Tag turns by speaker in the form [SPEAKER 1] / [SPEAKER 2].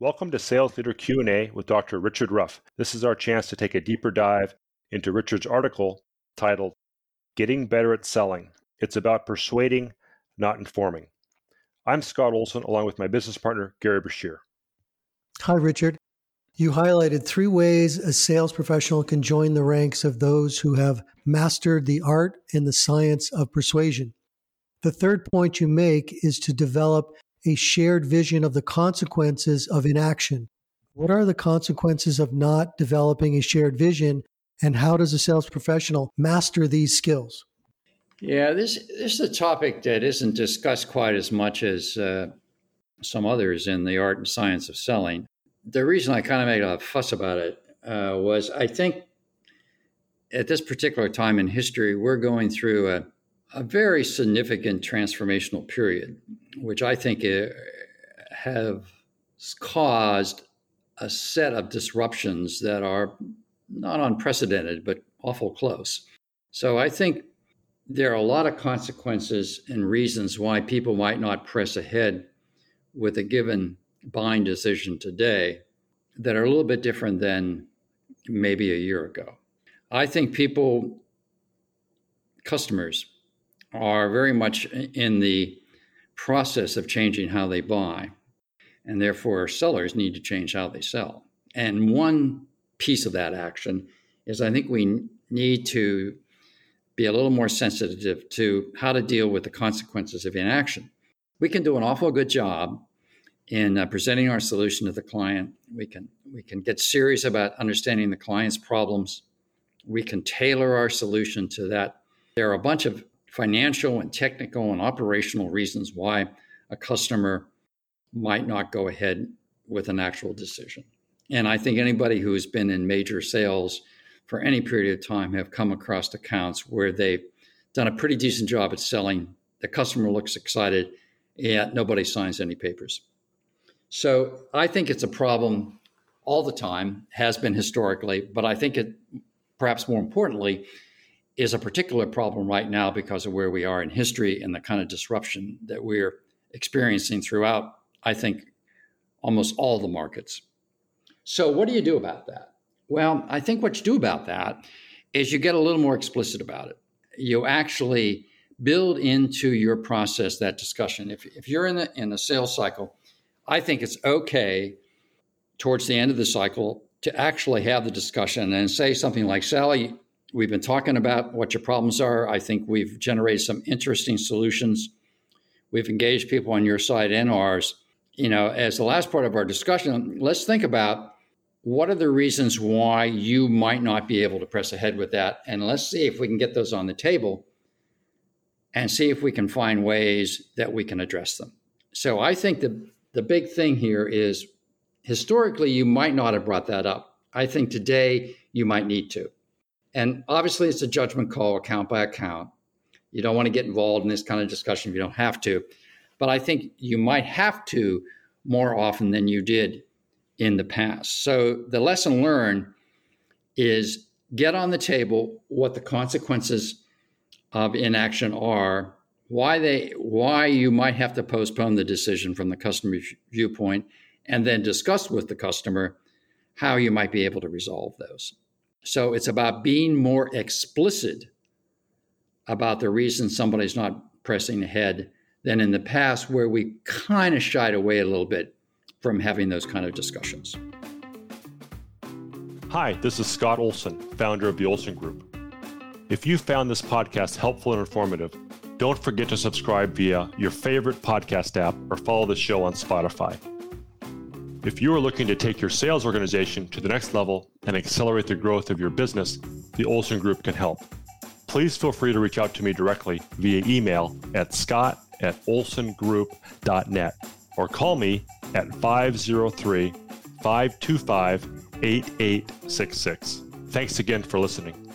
[SPEAKER 1] Welcome to Sales Leader Q&A with Dr. Richard Ruff. This is our chance to take a deeper dive into Richard's article titled Getting Better at Selling. It's about persuading, not informing. I'm Scott Olson along with my business partner Gary Bashir.
[SPEAKER 2] Hi Richard. You highlighted three ways a sales professional can join the ranks of those who have mastered the art and the science of persuasion. The third point you make is to develop a shared vision of the consequences of inaction. What are the consequences of not developing a shared vision, and how does a sales professional master these skills?
[SPEAKER 3] Yeah, this, this is a topic that isn't discussed quite as much as uh, some others in the art and science of selling the reason I kind of made a fuss about it uh, was I think at this particular time in history, we're going through a, a very significant transformational period, which I think uh, have caused a set of disruptions that are not unprecedented, but awful close. So I think there are a lot of consequences and reasons why people might not press ahead with a given buying decision today that are a little bit different than maybe a year ago. I think people, customers, are very much in the process of changing how they buy, and therefore sellers need to change how they sell. And one piece of that action is I think we need to be a little more sensitive to how to deal with the consequences of inaction. We can do an awful good job in uh, presenting our solution to the client. We can we can get serious about understanding the client's problems. We can tailor our solution to that. There are a bunch of financial and technical and operational reasons why a customer might not go ahead with an actual decision. And I think anybody who's been in major sales for any period of time have come across accounts where they've done a pretty decent job at selling. The customer looks excited, yet nobody signs any papers. So I think it's a problem all the time, has been historically, but I think it, perhaps more importantly, is a particular problem right now because of where we are in history and the kind of disruption that we're experiencing throughout, I think, almost all the markets. So, what do you do about that? Well, I think what you do about that is you get a little more explicit about it. You actually build into your process that discussion. If, if you're in the in the sales cycle I think it's okay towards the end of the cycle to actually have the discussion and say something like, Sally, we've been talking about what your problems are. I think we've generated some interesting solutions. We've engaged people on your side and ours. You know, as the last part of our discussion, let's think about what are the reasons why you might not be able to press ahead with that. And let's see if we can get those on the table and see if we can find ways that we can address them. So I think the the big thing here is historically, you might not have brought that up. I think today you might need to. And obviously, it's a judgment call, account by account. You don't want to get involved in this kind of discussion if you don't have to. But I think you might have to more often than you did in the past. So the lesson learned is get on the table what the consequences of inaction are why they why you might have to postpone the decision from the customer viewpoint and then discuss with the customer how you might be able to resolve those so it's about being more explicit about the reason somebody's not pressing ahead than in the past where we kind of shied away a little bit from having those kind of discussions
[SPEAKER 1] hi this is scott olson founder of the olson group if you found this podcast helpful and informative don't forget to subscribe via your favorite podcast app or follow the show on Spotify. If you are looking to take your sales organization to the next level and accelerate the growth of your business, the Olson Group can help. Please feel free to reach out to me directly via email at scott at olsongroup.net or call me at 503 525 8866. Thanks again for listening.